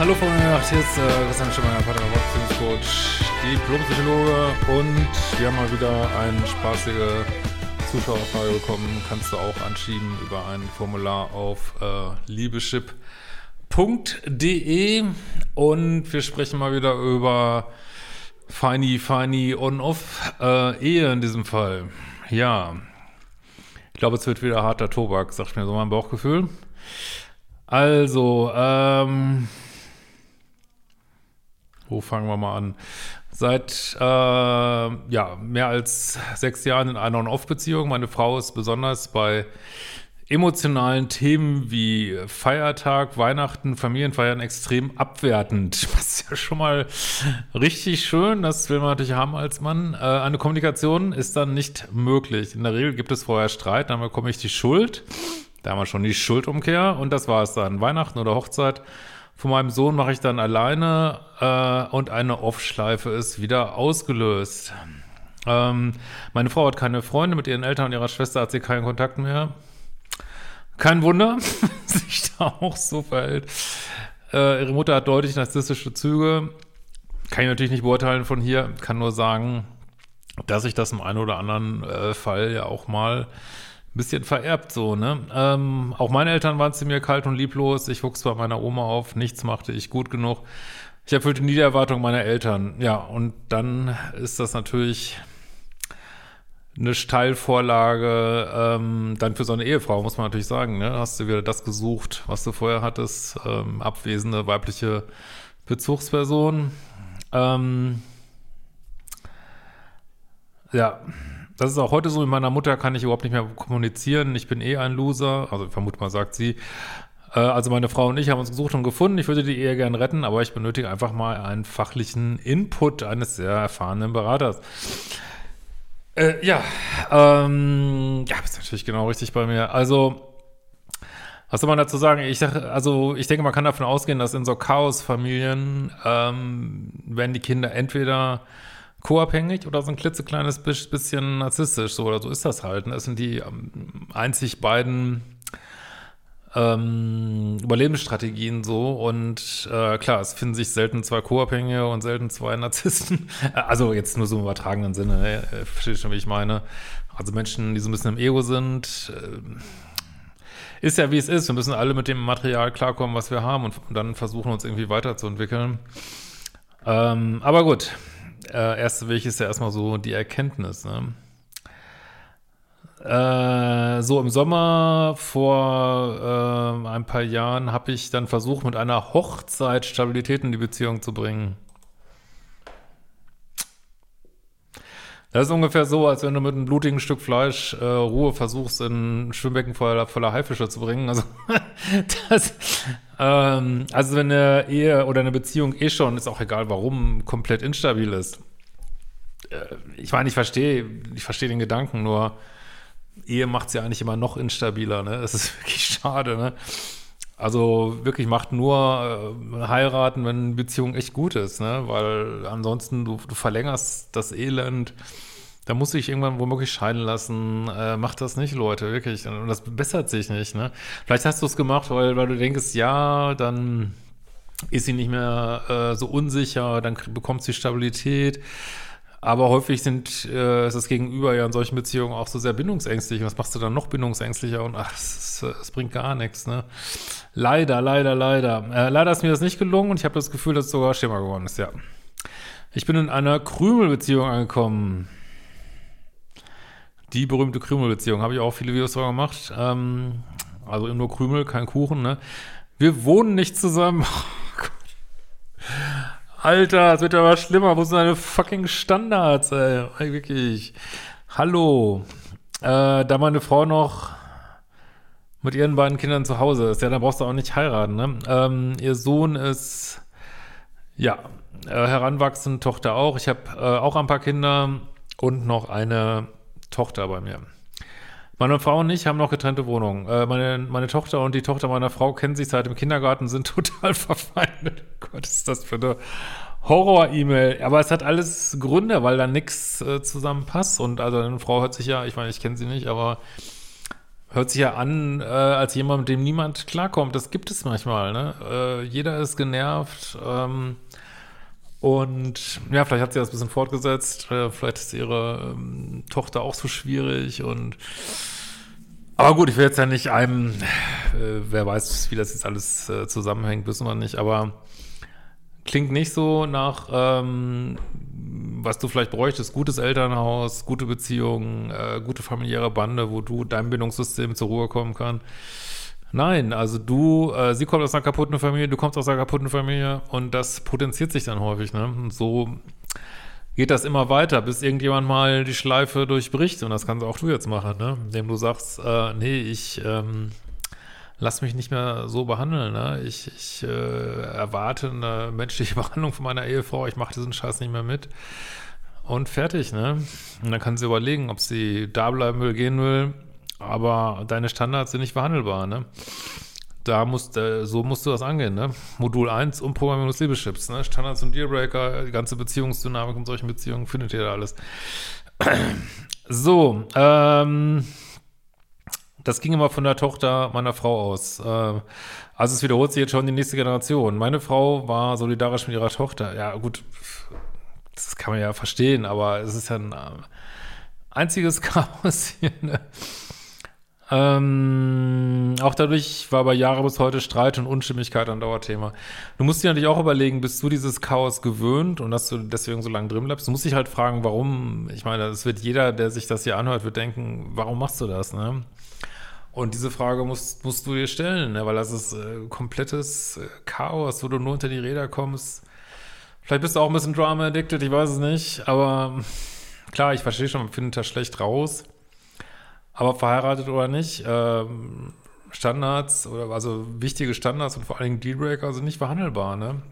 Hallo Freunde, hier ist äh, Christian Schimmer, Vater Beziehungscoach, Diplompsychologe und wir haben mal wieder eine spaßige Zuschauerfrage bekommen. Kannst du auch anschieben über ein Formular auf äh, liebeschip.de und wir sprechen mal wieder über Feini, Feini, On-Off äh, Ehe in diesem Fall. Ja, ich glaube, es wird wieder harter Tobak, sagt mir so mein Bauchgefühl. Also, ähm, wo fangen wir mal an? Seit äh, ja, mehr als sechs Jahren in einer On-Off-Beziehung. Meine Frau ist besonders bei emotionalen Themen wie Feiertag, Weihnachten, Familienfeiern extrem abwertend. Was ist ja schon mal richtig schön, das will man natürlich haben als Mann. Äh, eine Kommunikation ist dann nicht möglich. In der Regel gibt es vorher Streit, dann bekomme ich die Schuld. Da haben wir schon die Schuldumkehr und das war es dann. Weihnachten oder Hochzeit von meinem Sohn mache ich dann alleine äh, und eine Off-Schleife ist wieder ausgelöst. Ähm, meine Frau hat keine Freunde, mit ihren Eltern und ihrer Schwester hat sie keinen Kontakt mehr. Kein Wunder, sich da auch so verhält. Äh, ihre Mutter hat deutlich narzisstische Züge. Kann ich natürlich nicht beurteilen von hier, kann nur sagen, dass ich das im einen oder anderen äh, Fall ja auch mal bisschen vererbt so, ne? Ähm, auch meine Eltern waren zu mir kalt und lieblos. Ich wuchs bei meiner Oma auf, nichts machte ich gut genug. Ich erfüllte nie die Erwartungen meiner Eltern. Ja, und dann ist das natürlich eine Steilvorlage ähm, dann für so eine Ehefrau, muss man natürlich sagen. Ne? Hast du wieder das gesucht, was du vorher hattest, ähm, abwesende weibliche Bezugsperson. Ähm, ja, das ist auch heute so, mit meiner Mutter kann ich überhaupt nicht mehr kommunizieren. Ich bin eh ein Loser, also vermute mal, sagt sie. Äh, also meine Frau und ich haben uns gesucht und gefunden. Ich würde die Ehe gern retten, aber ich benötige einfach mal einen fachlichen Input eines sehr erfahrenen Beraters. Äh, ja, ähm, ja, ist natürlich genau richtig bei mir. Also, was soll man dazu sagen? Ich sag, also ich denke, man kann davon ausgehen, dass in so Chaosfamilien ähm, werden die Kinder entweder co-abhängig oder so ein klitzekleines bisschen narzisstisch, so oder so ist das halt. Ne? Das sind die ähm, einzig beiden ähm, Überlebensstrategien so und äh, klar, es finden sich selten zwei Co-Abhängige und selten zwei Narzissten. also jetzt nur so im übertragenen Sinne, ne? Äh, versteht schon, wie ich meine. Also Menschen, die so ein bisschen im Ego sind, äh, ist ja wie es ist. Wir müssen alle mit dem Material klarkommen, was wir haben und, und dann versuchen uns irgendwie weiterzuentwickeln. Ähm, aber gut, äh, erste Weg ist ja erstmal so die Erkenntnis, ne? Äh, so im Sommer vor äh, ein paar Jahren habe ich dann versucht, mit einer Hochzeit Stabilität in die Beziehung zu bringen. Das ist ungefähr so, als wenn du mit einem blutigen Stück Fleisch äh, Ruhe versuchst, in ein Schwimmbecken voller, voller Haifische zu bringen. Also, das, ähm, also wenn eine Ehe oder eine Beziehung eh schon, ist auch egal warum, komplett instabil ist. Äh, ich meine, ich verstehe, ich verstehe den Gedanken, nur Ehe macht es ja eigentlich immer noch instabiler, ne? Das ist wirklich schade, ne? Also wirklich macht nur äh, heiraten, wenn eine Beziehung echt gut ist, ne? Weil ansonsten du, du verlängerst das Elend. Da muss ich irgendwann womöglich scheiden lassen. Äh, macht das nicht, Leute, wirklich. Und das bessert sich nicht, ne? Vielleicht hast du es gemacht, weil, weil du denkst, ja, dann ist sie nicht mehr äh, so unsicher, dann bekommt sie Stabilität. Aber häufig sind, äh, ist das Gegenüber ja in solchen Beziehungen auch so sehr bindungsängstlich. Was machst du dann noch bindungsängstlicher? Und ach, es, es bringt gar nichts, ne? Leider, leider, leider. Äh, leider ist mir das nicht gelungen und ich habe das Gefühl, dass es sogar schlimmer geworden ist, ja. Ich bin in einer Krümelbeziehung angekommen. Die berühmte Krümelbeziehung. Habe ich auch viele Videos darüber gemacht. Ähm, also nur Krümel, kein Kuchen, ne? Wir wohnen nicht zusammen. Oh Alter, es wird ja aber schlimmer. Wo sind deine fucking Standards, ey? Wirklich. Hallo. Äh, da meine Frau noch mit ihren beiden Kindern zu Hause ist, ja, dann brauchst du auch nicht heiraten, ne? Ähm, ihr Sohn ist, ja, äh, heranwachsend, Tochter auch. Ich habe äh, auch ein paar Kinder und noch eine Tochter bei mir. Meine Frau und ich haben noch getrennte Wohnungen. Äh, meine, meine Tochter und die Tochter meiner Frau kennen sich seit dem Kindergarten, sind total verfeindet. Gott, ist das für eine Horror-E-Mail. Aber es hat alles Gründe, weil da nichts äh, zusammenpasst. Und also eine Frau hört sich ja, ich meine, ich kenne sie nicht, aber hört sich ja an, äh, als jemand, mit dem niemand klarkommt. Das gibt es manchmal, ne? Äh, jeder ist genervt. Ähm, und ja, vielleicht hat sie das ein bisschen fortgesetzt. Äh, vielleicht ist ihre ähm, Tochter auch so schwierig und aber gut, ich will jetzt ja nicht einem, äh, wer weiß, wie das jetzt alles äh, zusammenhängt, wissen wir nicht, aber klingt nicht so nach, ähm, was du vielleicht bräuchtest, gutes Elternhaus, gute Beziehungen, äh, gute familiäre Bande, wo du dein Bindungssystem zur Ruhe kommen kann. Nein, also du, äh, sie kommt aus einer kaputten Familie, du kommst aus einer kaputten Familie und das potenziert sich dann häufig, ne? Und so geht das immer weiter, bis irgendjemand mal die Schleife durchbricht und das kannst auch du jetzt machen, ne? Indem du sagst, äh, nee, ich ähm, lass mich nicht mehr so behandeln, ne? Ich, ich äh, erwarte eine menschliche Behandlung von meiner Ehefrau, ich mache diesen Scheiß nicht mehr mit. Und fertig, ne? Und dann kann sie überlegen, ob sie da bleiben will, gehen will aber deine Standards sind nicht verhandelbar, ne? Da musst, äh, so musst du das angehen, ne? Modul 1, Umprogrammierung des Liebeschips, ne? Standards und Dealbreaker, die ganze Beziehungsdynamik in solchen Beziehungen findet ihr da alles. so, ähm, das ging immer von der Tochter meiner Frau aus. Äh, also es wiederholt sich jetzt schon die nächste Generation. Meine Frau war solidarisch mit ihrer Tochter. Ja, gut, das kann man ja verstehen, aber es ist ja ein äh, einziges Chaos hier, ne? Ähm, auch dadurch war bei Jahre bis heute Streit und Unstimmigkeit ein Dauerthema. Du musst dir natürlich auch überlegen, bist du dieses Chaos gewöhnt und dass du deswegen so lange drin bleibst? Du musst dich halt fragen, warum. Ich meine, es wird jeder, der sich das hier anhört, wird denken, warum machst du das, ne? Und diese Frage musst, musst du dir stellen, ne? weil das ist äh, komplettes äh, Chaos, wo du nur unter die Räder kommst. Vielleicht bist du auch ein bisschen Drama-addicted, ich weiß es nicht, aber klar, ich verstehe schon, man findet das schlecht raus. Aber verheiratet oder nicht, ähm, Standards oder also wichtige Standards und vor allen Dingen Dealbreaker sind nicht verhandelbar, ne?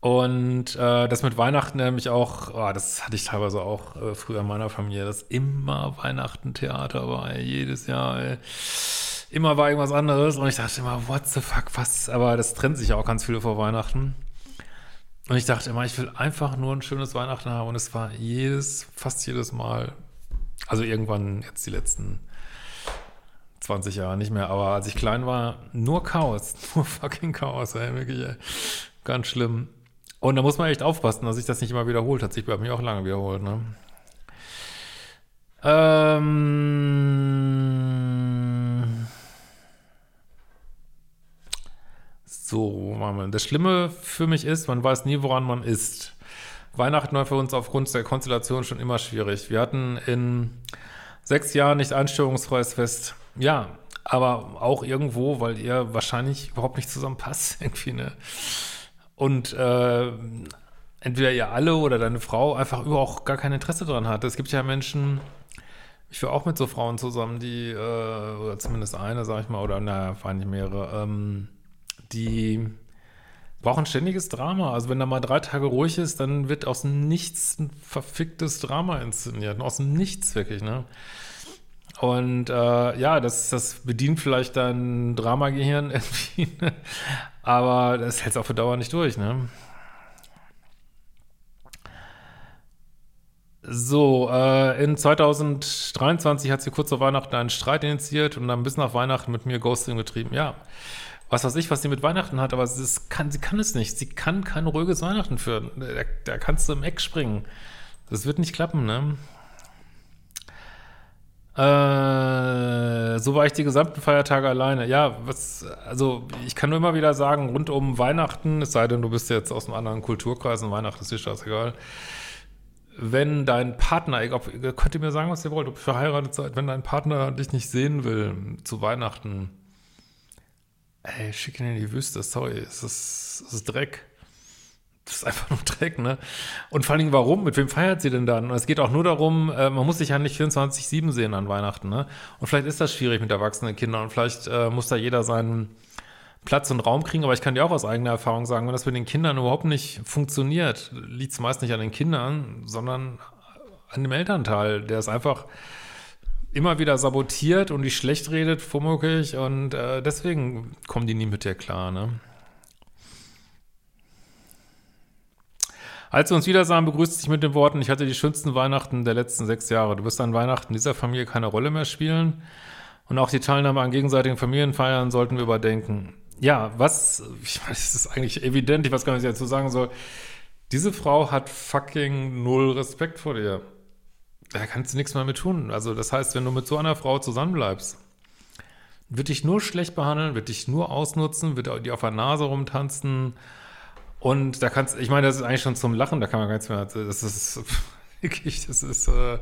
Und äh, das mit Weihnachten nämlich auch, oh, das hatte ich teilweise auch äh, früher in meiner Familie, dass immer Weihnachten Theater war, ey, jedes Jahr, ey. Immer war irgendwas anderes und ich dachte immer, what the fuck, was? Aber das trennt sich ja auch ganz viel vor Weihnachten. Und ich dachte immer, ich will einfach nur ein schönes Weihnachten haben und es war jedes, fast jedes Mal also irgendwann jetzt die letzten 20 Jahre nicht mehr, aber als ich klein war, nur Chaos, nur fucking Chaos, ey, wirklich, ey. ganz schlimm. Und da muss man echt aufpassen, dass sich das nicht immer wiederholt. Hat sich bei mir auch lange wiederholt, ne? Ähm so, das Schlimme für mich ist, man weiß nie, woran man ist. Weihnachten war für uns aufgrund der Konstellation schon immer schwierig. Wir hatten in sechs Jahren nicht einstörungsfreies Fest. Ja, aber auch irgendwo, weil ihr wahrscheinlich überhaupt nicht zusammenpasst, irgendwie, ne? Und äh, entweder ihr alle oder deine Frau einfach überhaupt gar kein Interesse daran hat. Es gibt ja Menschen, ich war auch mit so Frauen zusammen, die, äh, oder zumindest eine, sag ich mal, oder naja, vor allem mehrere, ähm, die brauchen ständiges Drama. Also wenn da mal drei Tage ruhig ist, dann wird aus dem Nichts ein verficktes Drama inszeniert. Aus dem Nichts wirklich, ne? Und äh, ja, das, das bedient vielleicht dein Dramagehirn irgendwie, ne? aber das hält es auch für Dauer nicht durch, ne? So, äh, in 2023 hat sie kurz vor Weihnachten einen Streit initiiert und dann bis nach Weihnachten mit mir Ghosting betrieben. Ja, was weiß ich, was sie mit Weihnachten hat, aber sie kann, sie kann es nicht. Sie kann kein ruhiges Weihnachten führen. Da, da kannst du im Eck springen. Das wird nicht klappen, ne? Äh, so war ich die gesamten Feiertage alleine. Ja, was, also ich kann nur immer wieder sagen, rund um Weihnachten, es sei denn, du bist jetzt aus einem anderen Kulturkreis und Weihnachten ist dir scheißegal. Wenn dein Partner, ich, ob, könnt ihr mir sagen, was ihr wollt, ob ihr verheiratet seid, wenn dein Partner dich nicht sehen will zu Weihnachten, ey, schick ihn in die Wüste, sorry, es ist, es ist Dreck. Das ist einfach nur Dreck, ne? Und vor allen Dingen, warum? Mit wem feiert sie denn dann? Und es geht auch nur darum, äh, man muss sich ja nicht 24-7 sehen an Weihnachten, ne? Und vielleicht ist das schwierig mit erwachsenen Kindern und vielleicht äh, muss da jeder seinen Platz und Raum kriegen, aber ich kann dir auch aus eigener Erfahrung sagen, wenn das mit den Kindern überhaupt nicht funktioniert, liegt es meist nicht an den Kindern, sondern an dem Elternteil, der es einfach immer wieder sabotiert und die schlecht redet, womöglich, und äh, deswegen kommen die nie mit dir klar, ne? Als wir uns wieder sahen, begrüßte ich mit den Worten, ich hatte die schönsten Weihnachten der letzten sechs Jahre. Du wirst an Weihnachten dieser Familie keine Rolle mehr spielen. Und auch die Teilnahme an gegenseitigen Familienfeiern sollten wir überdenken. Ja, was, ich meine, es ist eigentlich evident, ich weiß gar nicht, was ich dazu sagen soll. Diese Frau hat fucking null Respekt vor dir. Da kannst du nichts mehr mit tun. Also, das heißt, wenn du mit so einer Frau zusammenbleibst, wird dich nur schlecht behandeln, wird dich nur ausnutzen, wird dir auf der Nase rumtanzen, und da kannst, ich meine, das ist eigentlich schon zum Lachen, da kann man gar nichts mehr, das ist wirklich, das ist, äh,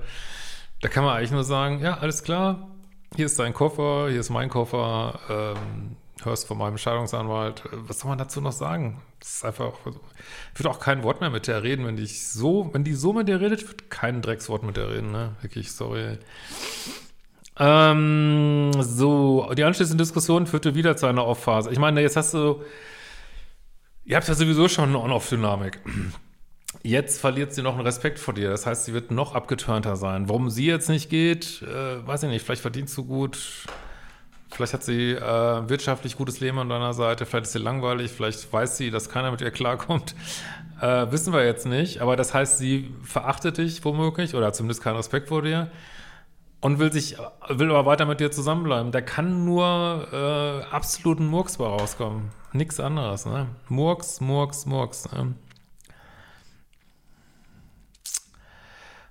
da kann man eigentlich nur sagen, ja, alles klar, hier ist dein Koffer, hier ist mein Koffer, ähm, hörst von meinem Scheidungsanwalt, was soll man dazu noch sagen? Das ist einfach, ich würde auch kein Wort mehr mit der reden, wenn die so, wenn die so mit dir redet, wird kein Dreckswort mit der reden, ne? Wirklich, sorry. Ähm, so, die anschließende Diskussion führte wieder zu einer Off-Phase. Ich meine, jetzt hast du Ihr habt ja sowieso schon eine On-Off-Dynamik. Jetzt verliert sie noch einen Respekt vor dir. Das heißt, sie wird noch abgeturnter sein. Warum sie jetzt nicht geht, äh, weiß ich nicht. Vielleicht verdient sie gut. Vielleicht hat sie äh, wirtschaftlich gutes Leben an deiner Seite. Vielleicht ist sie langweilig. Vielleicht weiß sie, dass keiner mit ihr klarkommt. Äh, wissen wir jetzt nicht. Aber das heißt, sie verachtet dich womöglich oder zumindest keinen Respekt vor dir und will sich, will aber weiter mit dir zusammenbleiben. Da kann nur äh, absoluten Murks bei rauskommen. Nichts anderes, ne? Murks, Murks, Murks. Ne?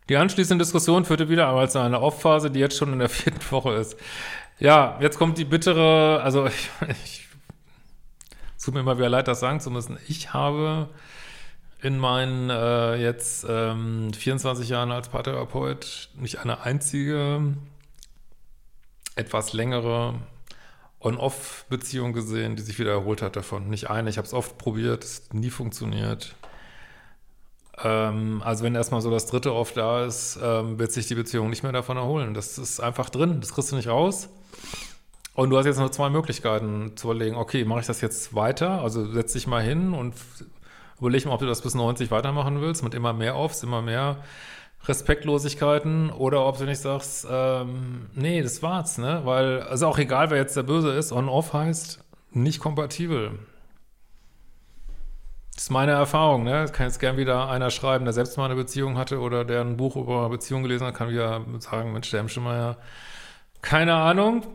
Die anschließende Diskussion führte wieder einmal zu einer Off-Phase, die jetzt schon in der vierten Woche ist. Ja, jetzt kommt die bittere, also ich, ich es tut mir immer wieder leid, das sagen zu müssen. Ich habe in meinen äh, jetzt ähm, 24 Jahren als Paartherapeut nicht eine einzige etwas längere On-Off-Beziehung gesehen, die sich wieder erholt hat davon. Nicht eine. Ich habe es oft probiert, es nie funktioniert. Ähm, also wenn erstmal so das dritte Off da ist, ähm, wird sich die Beziehung nicht mehr davon erholen. Das ist einfach drin, das kriegst du nicht raus. Und du hast jetzt nur zwei Möglichkeiten zu überlegen, okay, mache ich das jetzt weiter? Also setz dich mal hin und Überleg mal, ob du das bis 90 weitermachen willst, mit immer mehr Offs, immer mehr Respektlosigkeiten oder ob du nicht sagst, ähm, nee, das war's, ne? Weil, also auch egal, wer jetzt der Böse ist, on-off heißt nicht kompatibel. Das ist meine Erfahrung, ne? Das kann jetzt gern wieder einer schreiben, der selbst mal eine Beziehung hatte oder der ein Buch über Beziehung gelesen hat, kann wieder sagen, Mensch, der Hemschemeier, keine Ahnung,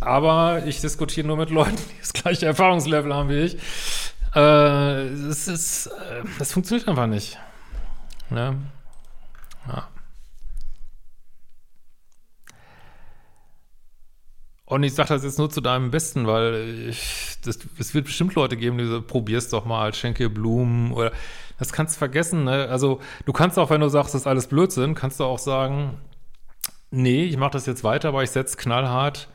aber ich diskutiere nur mit Leuten, die das gleiche Erfahrungslevel haben wie ich. Äh, ist, äh, das funktioniert einfach nicht. Ne? Ja. Und ich sage das jetzt nur zu deinem Besten, weil ich, das, es wird bestimmt Leute geben, die so, probier's doch mal, schenke Blumen oder das kannst du vergessen. Ne? Also du kannst auch, wenn du sagst, das ist alles Blödsinn, kannst du auch sagen, nee, ich mache das jetzt weiter, aber ich setze knallhart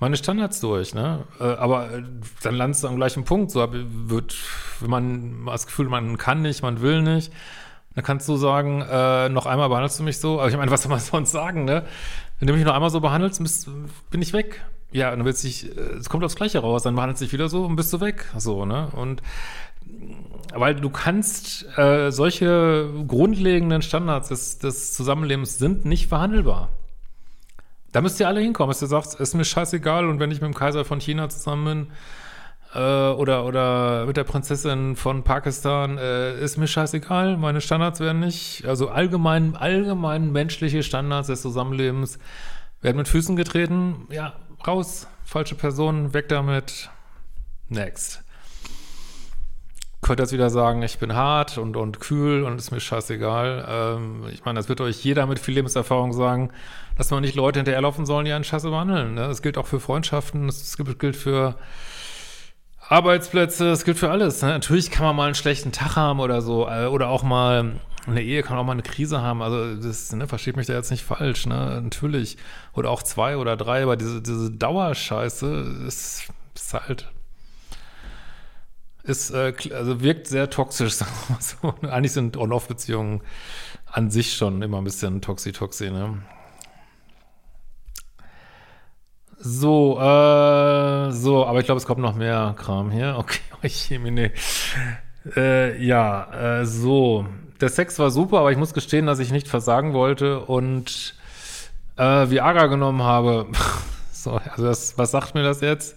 meine Standards durch, ne? Äh, aber äh, dann landest du am gleichen Punkt. So wird, wenn man das Gefühl, man kann nicht, man will nicht, dann kannst du sagen, äh, noch einmal behandelst du mich so. Aber ich meine, was soll man sonst sagen, ne? Wenn du mich noch einmal so behandelst, bist, bin ich weg. Ja, dann wird sich, äh, es kommt aufs Gleiche raus, dann behandelst du dich wieder so und bist du weg. So, ne? Und weil du kannst, äh, solche grundlegenden Standards des, des Zusammenlebens sind nicht verhandelbar. Da müsst ihr alle hinkommen, dass ihr sagt, ist mir scheißegal und wenn ich mit dem Kaiser von China zusammen bin äh, oder, oder mit der Prinzessin von Pakistan, äh, ist mir scheißegal, meine Standards werden nicht, also allgemein, allgemein menschliche Standards des Zusammenlebens werden mit Füßen getreten, ja, raus, falsche Person, weg damit, next könnt jetzt wieder sagen, ich bin hart und, und kühl und ist mir scheißegal. Ähm, ich meine, das wird euch jeder mit viel Lebenserfahrung sagen, dass man nicht Leute hinterherlaufen sollen, die einen scheiße behandeln. Ne? Das gilt auch für Freundschaften, das gilt für Arbeitsplätze, das gilt für alles. Ne? Natürlich kann man mal einen schlechten Tag haben oder so, äh, oder auch mal eine Ehe kann auch mal eine Krise haben. Also das ne, versteht mich da jetzt nicht falsch, ne? Natürlich. Oder auch zwei oder drei, aber diese, diese Dauerscheiße ist, ist halt ist, äh, also wirkt sehr toxisch, so. Eigentlich sind On-Off-Beziehungen an sich schon immer ein bisschen toxi-toxi, ne? So, äh, so, aber ich glaube, es kommt noch mehr Kram hier. Okay, nee. Äh, ja, äh, so. Der Sex war super, aber ich muss gestehen, dass ich nicht versagen wollte und äh, Viagra genommen habe. so, also das, was sagt mir das jetzt?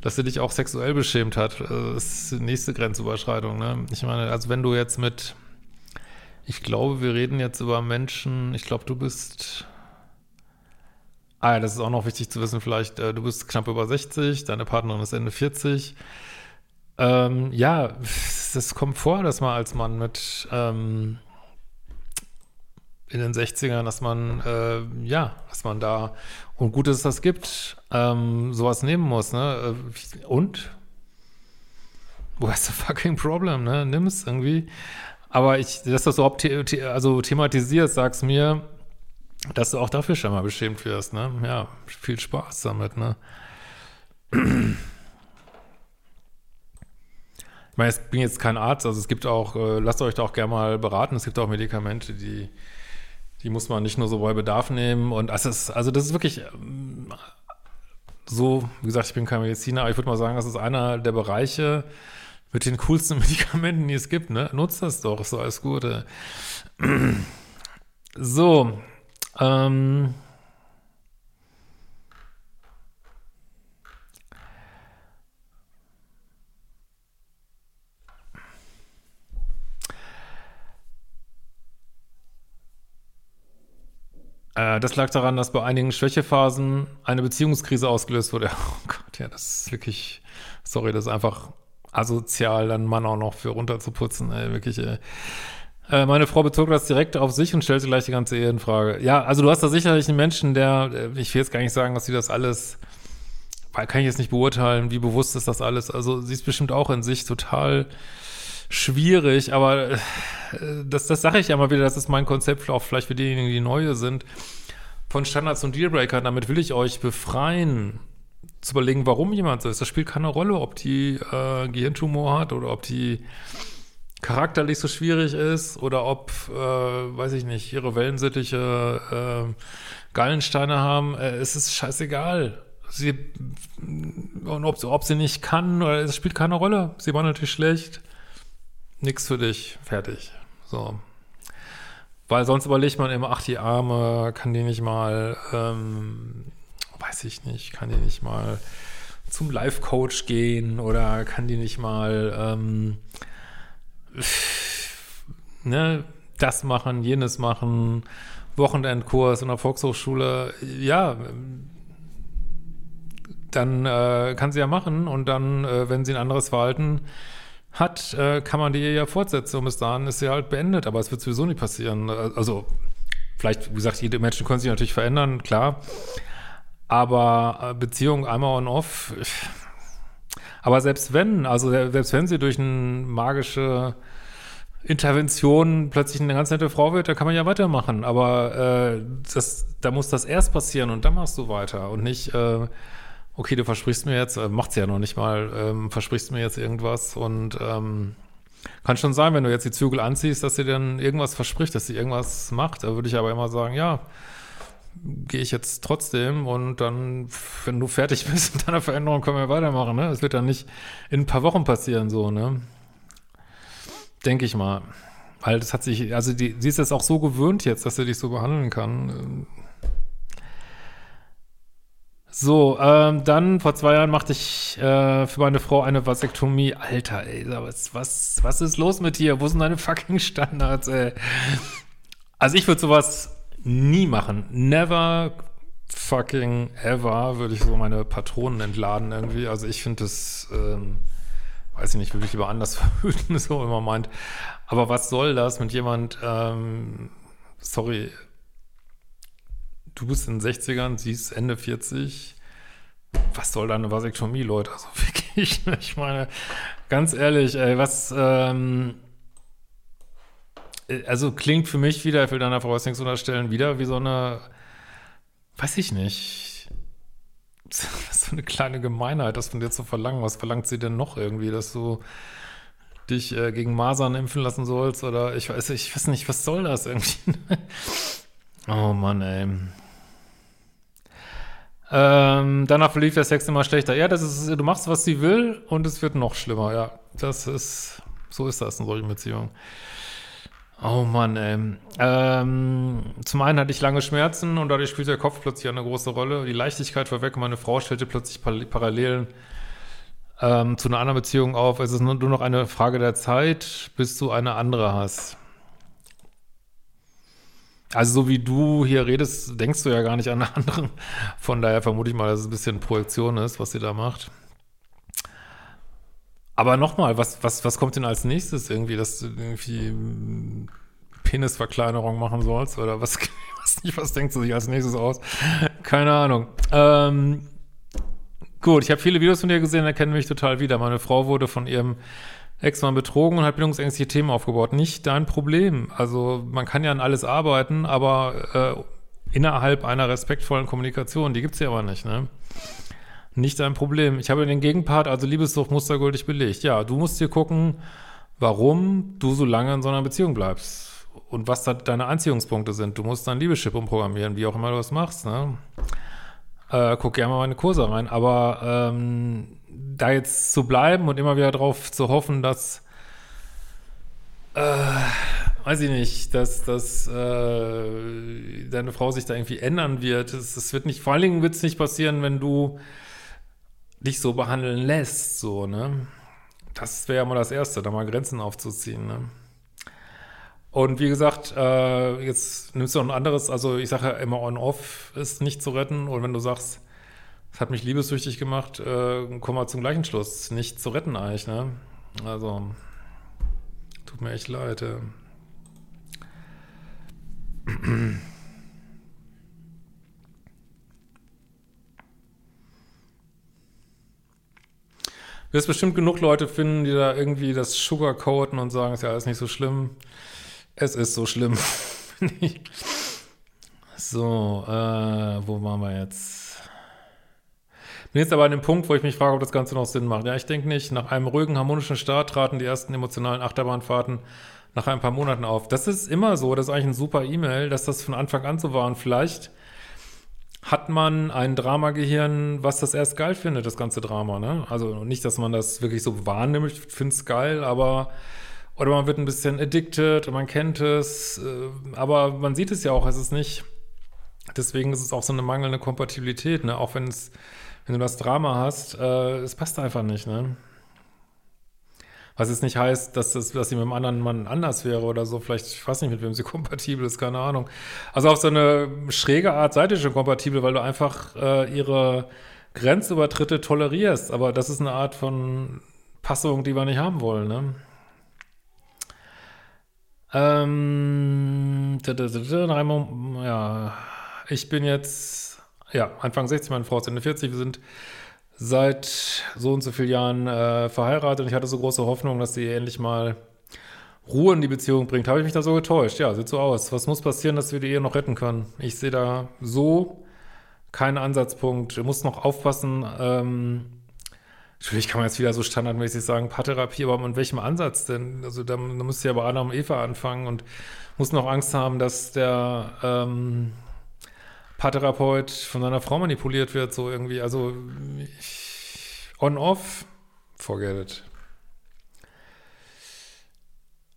Dass sie dich auch sexuell beschämt hat. Äh, das ist die nächste Grenzüberschreitung, ne? Ich meine, also wenn du jetzt mit, ich glaube, wir reden jetzt über Menschen, ich glaube, du bist, ah ja, das ist auch noch wichtig zu wissen, vielleicht, äh, du bist knapp über 60, deine Partnerin ist Ende 40. Ähm, ja, das kommt vor, dass man als Mann mit ähm, in den 60ern, dass man, äh, ja, dass man da, und gut, dass es das gibt, ähm, sowas nehmen muss, ne? Äh, und? Ist the fucking problem, ne? Nimm es irgendwie. Aber ich, dass das überhaupt the also thematisierst, sagst mir, dass du auch dafür schon mal beschämt wirst, ne? Ja, viel Spaß damit, ne? Ich meine, ich bin jetzt kein Arzt, also es gibt auch, äh, lasst euch da auch gerne mal beraten, es gibt auch Medikamente, die die muss man nicht nur so bei Bedarf nehmen. Und das ist, also das ist wirklich ähm, so, wie gesagt, ich bin kein Mediziner, aber ich würde mal sagen, das ist einer der Bereiche mit den coolsten Medikamenten, die es gibt. Ne? Nutzt das doch, ist so alles Gute. So, ähm, Äh, das lag daran, dass bei einigen Schwächephasen eine Beziehungskrise ausgelöst wurde. Oh Gott, ja, das ist wirklich, sorry, das ist einfach asozial, dann Mann auch noch für runterzuputzen, ey, wirklich, ey. Äh, meine Frau bezog das direkt auf sich und stellte gleich die ganze Ehe in Frage. Ja, also du hast da sicherlich einen Menschen, der, äh, ich will jetzt gar nicht sagen, dass sie das alles, kann ich jetzt nicht beurteilen, wie bewusst ist das alles. Also sie ist bestimmt auch in sich total schwierig, aber äh, das, das sage ich ja mal wieder, das ist mein Konzept auch vielleicht für diejenigen, die neue sind, von Standards und Dealbreaker. Damit will ich euch befreien, zu überlegen, warum jemand so ist. Das spielt keine Rolle, ob die äh, Gehirntumor hat oder ob die charakterlich so schwierig ist oder ob, äh, weiß ich nicht, ihre Wellensittiche äh, Gallensteine haben. Äh, es ist scheißegal. Sie, und ob, ob sie nicht kann, oder es spielt keine Rolle. Sie war natürlich schlecht nix für dich, fertig. So. Weil sonst überlegt man immer, ach, die Arme, kann die nicht mal, ähm, weiß ich nicht, kann die nicht mal zum Life-Coach gehen oder kann die nicht mal, ähm, ne, das machen, jenes machen, Wochenendkurs in der Volkshochschule, ja, dann äh, kann sie ja machen und dann, äh, wenn sie ein anderes Verhalten hat, äh, kann man die ja fortsetzen und bis dahin ist sie halt beendet, aber es wird sowieso nicht passieren. Also, vielleicht, wie gesagt, jede Menschen können sich natürlich verändern, klar. Aber äh, Beziehung einmal on off. Aber selbst wenn, also selbst wenn sie durch eine magische Intervention plötzlich eine ganz nette Frau wird, da kann man ja weitermachen. Aber äh, das, da muss das erst passieren und dann machst du weiter und nicht äh, okay, du versprichst mir jetzt, äh, macht's ja noch nicht mal, ähm, versprichst mir jetzt irgendwas und ähm, kann schon sein, wenn du jetzt die Zügel anziehst, dass sie dann irgendwas verspricht, dass sie irgendwas macht. Da würde ich aber immer sagen, ja, gehe ich jetzt trotzdem und dann, wenn du fertig bist mit deiner Veränderung, können wir weitermachen, ne? Es wird dann nicht in ein paar Wochen passieren, so, ne? Denke ich mal. Weil das hat sich, also die, sie ist jetzt auch so gewöhnt jetzt, dass sie dich so behandeln kann. So, ähm, dann vor zwei Jahren machte ich äh, für meine Frau eine Vasektomie. Alter, ey, was, was, was ist los mit dir? Wo sind deine fucking Standards, ey? Also ich würde sowas nie machen. Never fucking ever würde ich so meine Patronen entladen irgendwie. Also ich finde das, ähm, weiß ich nicht, würde ich lieber anders verhüten, so immer meint. Aber was soll das mit jemand, ähm, sorry, du bist in den 60ern, sie ist Ende 40. Was soll da eine Vasektomie, Leute? Also wirklich, ich meine, ganz ehrlich, ey, was, ähm, äh, also klingt für mich wieder, ich will deiner Frau was nichts unterstellen, wieder wie so eine, weiß ich nicht, so eine kleine Gemeinheit, das von dir zu verlangen. Was verlangt sie denn noch irgendwie, dass du dich äh, gegen Masern impfen lassen sollst? Oder ich weiß, ich weiß nicht, was soll das irgendwie? oh Mann, ey. Ähm, danach verlief der Sex immer schlechter. Ja, das ist, du machst, was sie will und es wird noch schlimmer. Ja, das ist, so ist das in solchen Beziehungen. Oh Mann, ey. Ähm, zum einen hatte ich lange Schmerzen und dadurch spielte der Kopf plötzlich eine große Rolle. Die Leichtigkeit war weg und meine Frau stellte plötzlich Parallelen ähm, zu einer anderen Beziehung auf. Es ist nur, noch eine Frage der Zeit, bis du eine andere hast. Also so wie du hier redest, denkst du ja gar nicht an eine andere. Von daher vermute ich mal, dass es ein bisschen Projektion ist, was sie da macht. Aber nochmal, was, was, was kommt denn als nächstes irgendwie, dass du irgendwie Penisverkleinerung machen sollst? Oder was, was, nicht, was denkst du sich als nächstes aus? Keine Ahnung. Ähm, gut, ich habe viele Videos von dir gesehen, erkennen mich total wieder. Meine Frau wurde von ihrem Ex-Mann betrogen und hat bildungsängstliche Themen aufgebaut. Nicht dein Problem. Also man kann ja an alles arbeiten, aber äh, innerhalb einer respektvollen Kommunikation, die gibt's ja aber nicht, ne? Nicht ein Problem. Ich habe den Gegenpart, also Liebessucht, mustergültig belegt. Ja, du musst dir gucken, warum du so lange in so einer Beziehung bleibst und was da deine Anziehungspunkte sind. Du musst dein Liebeschip umprogrammieren, wie auch immer du das machst. Ne? Äh, guck gerne mal meine Kurse rein. Aber ähm, da jetzt zu bleiben und immer wieder darauf zu hoffen, dass äh, weiß ich nicht, dass, dass äh, deine Frau sich da irgendwie ändern wird. Es wird nicht, vor allen Dingen wird es nicht passieren, wenn du dich so behandeln lässt, so, ne? Das wäre ja mal das Erste, da mal Grenzen aufzuziehen, ne? Und wie gesagt, äh, jetzt nimmst du noch ein anderes, also ich sage ja immer on-off ist nicht zu retten. Und wenn du sagst, es hat mich liebessüchtig gemacht, äh, komm mal zum gleichen Schluss. Nicht zu retten eigentlich, ne? Also, tut mir echt leid, ja. wirst bestimmt genug Leute finden, die da irgendwie das sugarcoaten und sagen, ist ja alles nicht so schlimm. Es ist so schlimm. so, äh, wo waren wir jetzt? Bin jetzt aber an dem Punkt, wo ich mich frage, ob das Ganze noch Sinn macht. Ja, ich denke nicht. Nach einem ruhigen, harmonischen Start traten die ersten emotionalen Achterbahnfahrten nach ein paar Monaten auf. Das ist immer so. Das ist eigentlich ein super E-Mail, dass das von Anfang an so war. Und vielleicht hat man ein Dramagehirn, was das erst geil findet, das ganze Drama. Ne? Also nicht, dass man das wirklich so wahrnimmt, ich finde es geil, aber oder man wird ein bisschen addicted und man kennt es, äh, aber man sieht es ja auch, es ist nicht, deswegen ist es auch so eine mangelnde Kompatibilität, ne? auch wenn es, wenn du das Drama hast, äh, es passt einfach nicht, ne? Was jetzt nicht heißt, dass, das, dass sie mit einem anderen Mann anders wäre oder so. Vielleicht, ich weiß nicht, mit wem sie kompatibel ist, keine Ahnung. Also auf so eine schräge Art seid ihr schon kompatibel, weil du einfach äh, ihre Grenzübertritte tolerierst. Aber das ist eine Art von Passung, die wir nicht haben wollen, ne? Ähm, ja, ich bin jetzt, ja, Anfang 60, meine Frau ist Ende 40, wir sind seit so und so vielen Jahren äh, verheiratet und ich hatte so große Hoffnung, dass sie endlich mal Ruhe in die Beziehung bringt. Habe ich mich da so getäuscht? Ja, sieht so aus. Was muss passieren, dass wir die Ehe noch retten können? Ich sehe da so keinen Ansatzpunkt. Du musst noch aufpassen. Ähm, natürlich kann man jetzt wieder so standardmäßig sagen, Paartherapie, aber mit welchem Ansatz denn? Also da, da müsst ihr ja bei Adam und Eva anfangen und muss noch Angst haben, dass der ähm, Paartherapeut von seiner Frau manipuliert wird, so irgendwie. Also on-off, forget it.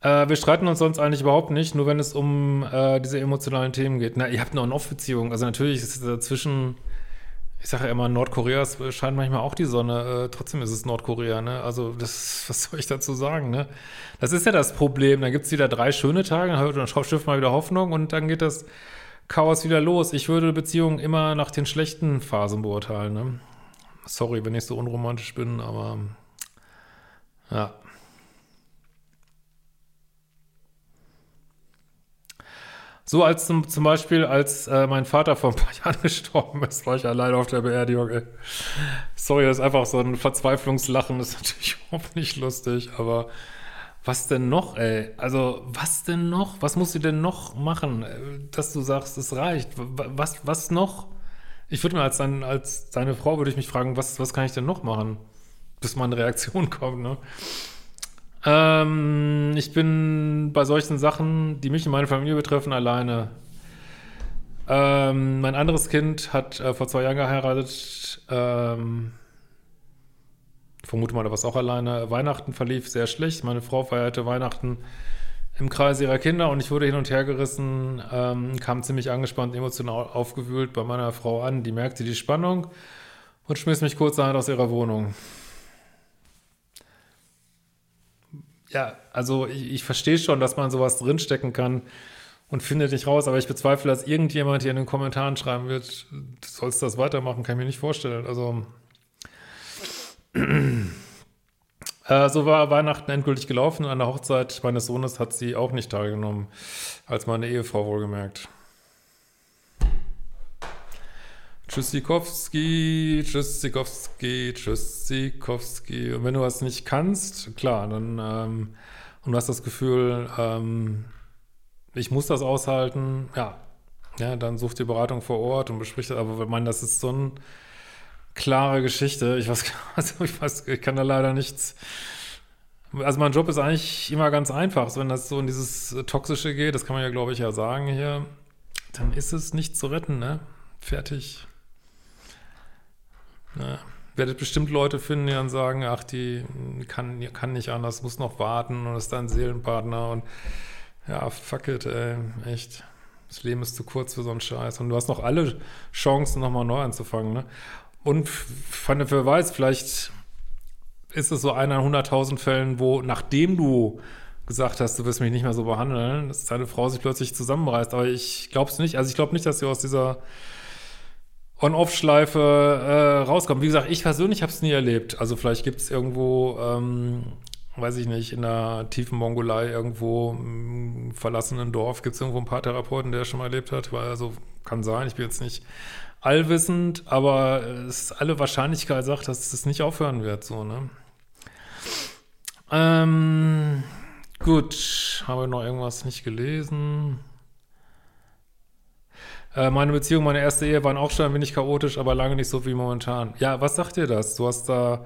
Äh, wir streiten uns sonst eigentlich überhaupt nicht, nur wenn es um äh, diese emotionalen Themen geht. Na, ihr habt eine On-Off-Beziehung. Also natürlich ist es dazwischen, ich sage ja immer, Nordkorea scheint manchmal auch die Sonne. Äh, trotzdem ist es Nordkorea, ne? Also das, was soll ich dazu sagen, ne? Das ist ja das Problem. Dann gibt es wieder drei schöne Tage, dann, dann schifft mal wieder Hoffnung und dann geht das Chaos wieder los. Ich würde Beziehungen immer nach den schlechten Phasen beurteilen. Ne? Sorry, wenn ich so unromantisch bin, aber ja. So als zum, zum Beispiel, als äh, mein Vater vor ein paar Jahren gestorben ist, war ich allein auf der Beerdigung. Ey. Sorry, das ist einfach so ein Verzweiflungslachen, das ist natürlich überhaupt nicht lustig, aber was denn noch, ey? Also, was denn noch? Was muss sie denn noch machen, dass du sagst, es reicht? Was, was noch Ich würde mir als, dann, als deine Frau würde ich mich fragen, was, was kann ich denn noch machen, bis mal eine Reaktion kommt, ne? Ähm, ich bin bei solchen Sachen, die mich und meine Familie betreffen, alleine. Ähm, mein anderes Kind hat äh, vor zwei Jahren geheiratet. Ähm, vermute mal, er war auch alleine. Weihnachten verlief sehr schlecht. Meine Frau feierte Weihnachten im Kreis ihrer Kinder und ich wurde hin und her gerissen, ähm, kam ziemlich angespannt, emotional aufgewühlt bei meiner Frau an. Die merkte die Spannung und schmiss mich kurzerhand aus ihrer Wohnung. Ja, also ich, ich verstehe schon, dass man sowas drinstecken kann und findet nicht raus, aber ich bezweifle, dass irgendjemand hier in den Kommentaren schreiben wird, du sollst das weitermachen, kann ich mir nicht vorstellen. Also äh, so war Weihnachten endgültig gelaufen. An der Hochzeit meines Sohnes hat sie auch nicht teilgenommen, als meine Ehefrau wohlgemerkt. Tschüssikowski, Tschüssikowski, Tschüssikowski. Und wenn du das nicht kannst, klar, dann ähm, und du hast das Gefühl, ähm, ich muss das aushalten, ja, ja, dann such dir Beratung vor Ort und besprich das. Aber ich meine, das ist so eine klare Geschichte. Ich weiß, also ich weiß, ich kann da leider nichts. Also mein Job ist eigentlich immer ganz einfach. Wenn das so in dieses Toxische geht, das kann man ja, glaube ich, ja sagen hier, dann ist es nicht zu retten, ne? Fertig. Ja. Werdet bestimmt Leute finden, die dann sagen, ach, die kann, kann nicht anders, muss noch warten und ist dein Seelenpartner und ja, fuck it, ey, echt. Das Leben ist zu kurz für so einen Scheiß. Und du hast noch alle Chancen, nochmal neu anzufangen, ne? Und von der weiß, vielleicht ist es so einer in 100.000 Fällen, wo, nachdem du gesagt hast, du wirst mich nicht mehr so behandeln, dass deine Frau sich plötzlich zusammenreißt. Aber ich glaube es nicht. Also ich glaube nicht, dass sie aus dieser On-Off-Schleife äh, rauskommt. Wie gesagt, ich persönlich habe es nie erlebt. Also vielleicht gibt es irgendwo, ähm, weiß ich nicht, in der tiefen Mongolei irgendwo im verlassenen Dorf gibt es irgendwo ein paar Therapeuten, der schon mal erlebt hat. Weil also kann sein, ich bin jetzt nicht allwissend, aber es ist alle Wahrscheinlichkeit sagt, dass es nicht aufhören wird, so, ne? Ähm, gut, habe noch irgendwas nicht gelesen? Äh, meine Beziehung, meine erste Ehe waren auch schon ein wenig chaotisch, aber lange nicht so wie momentan. Ja, was sagt dir das? Du hast da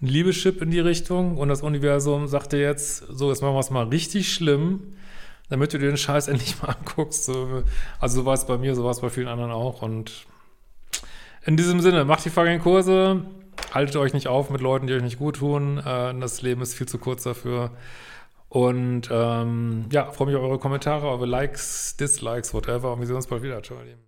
ein Liebeschip in die Richtung und das Universum sagt dir jetzt, so, jetzt machen wir es mal richtig schlimm, damit du dir den Scheiß endlich mal anguckst. So, also so war es bei mir, so war es bei vielen anderen auch und in diesem Sinne, macht die fucking Kurse, haltet euch nicht auf mit Leuten, die euch nicht gut tun. Äh, das Leben ist viel zu kurz dafür. Und ähm, ja, freue mich auf eure Kommentare, eure Likes, Dislikes, whatever. Und wir sehen uns bald wieder. Ciao, Lieben.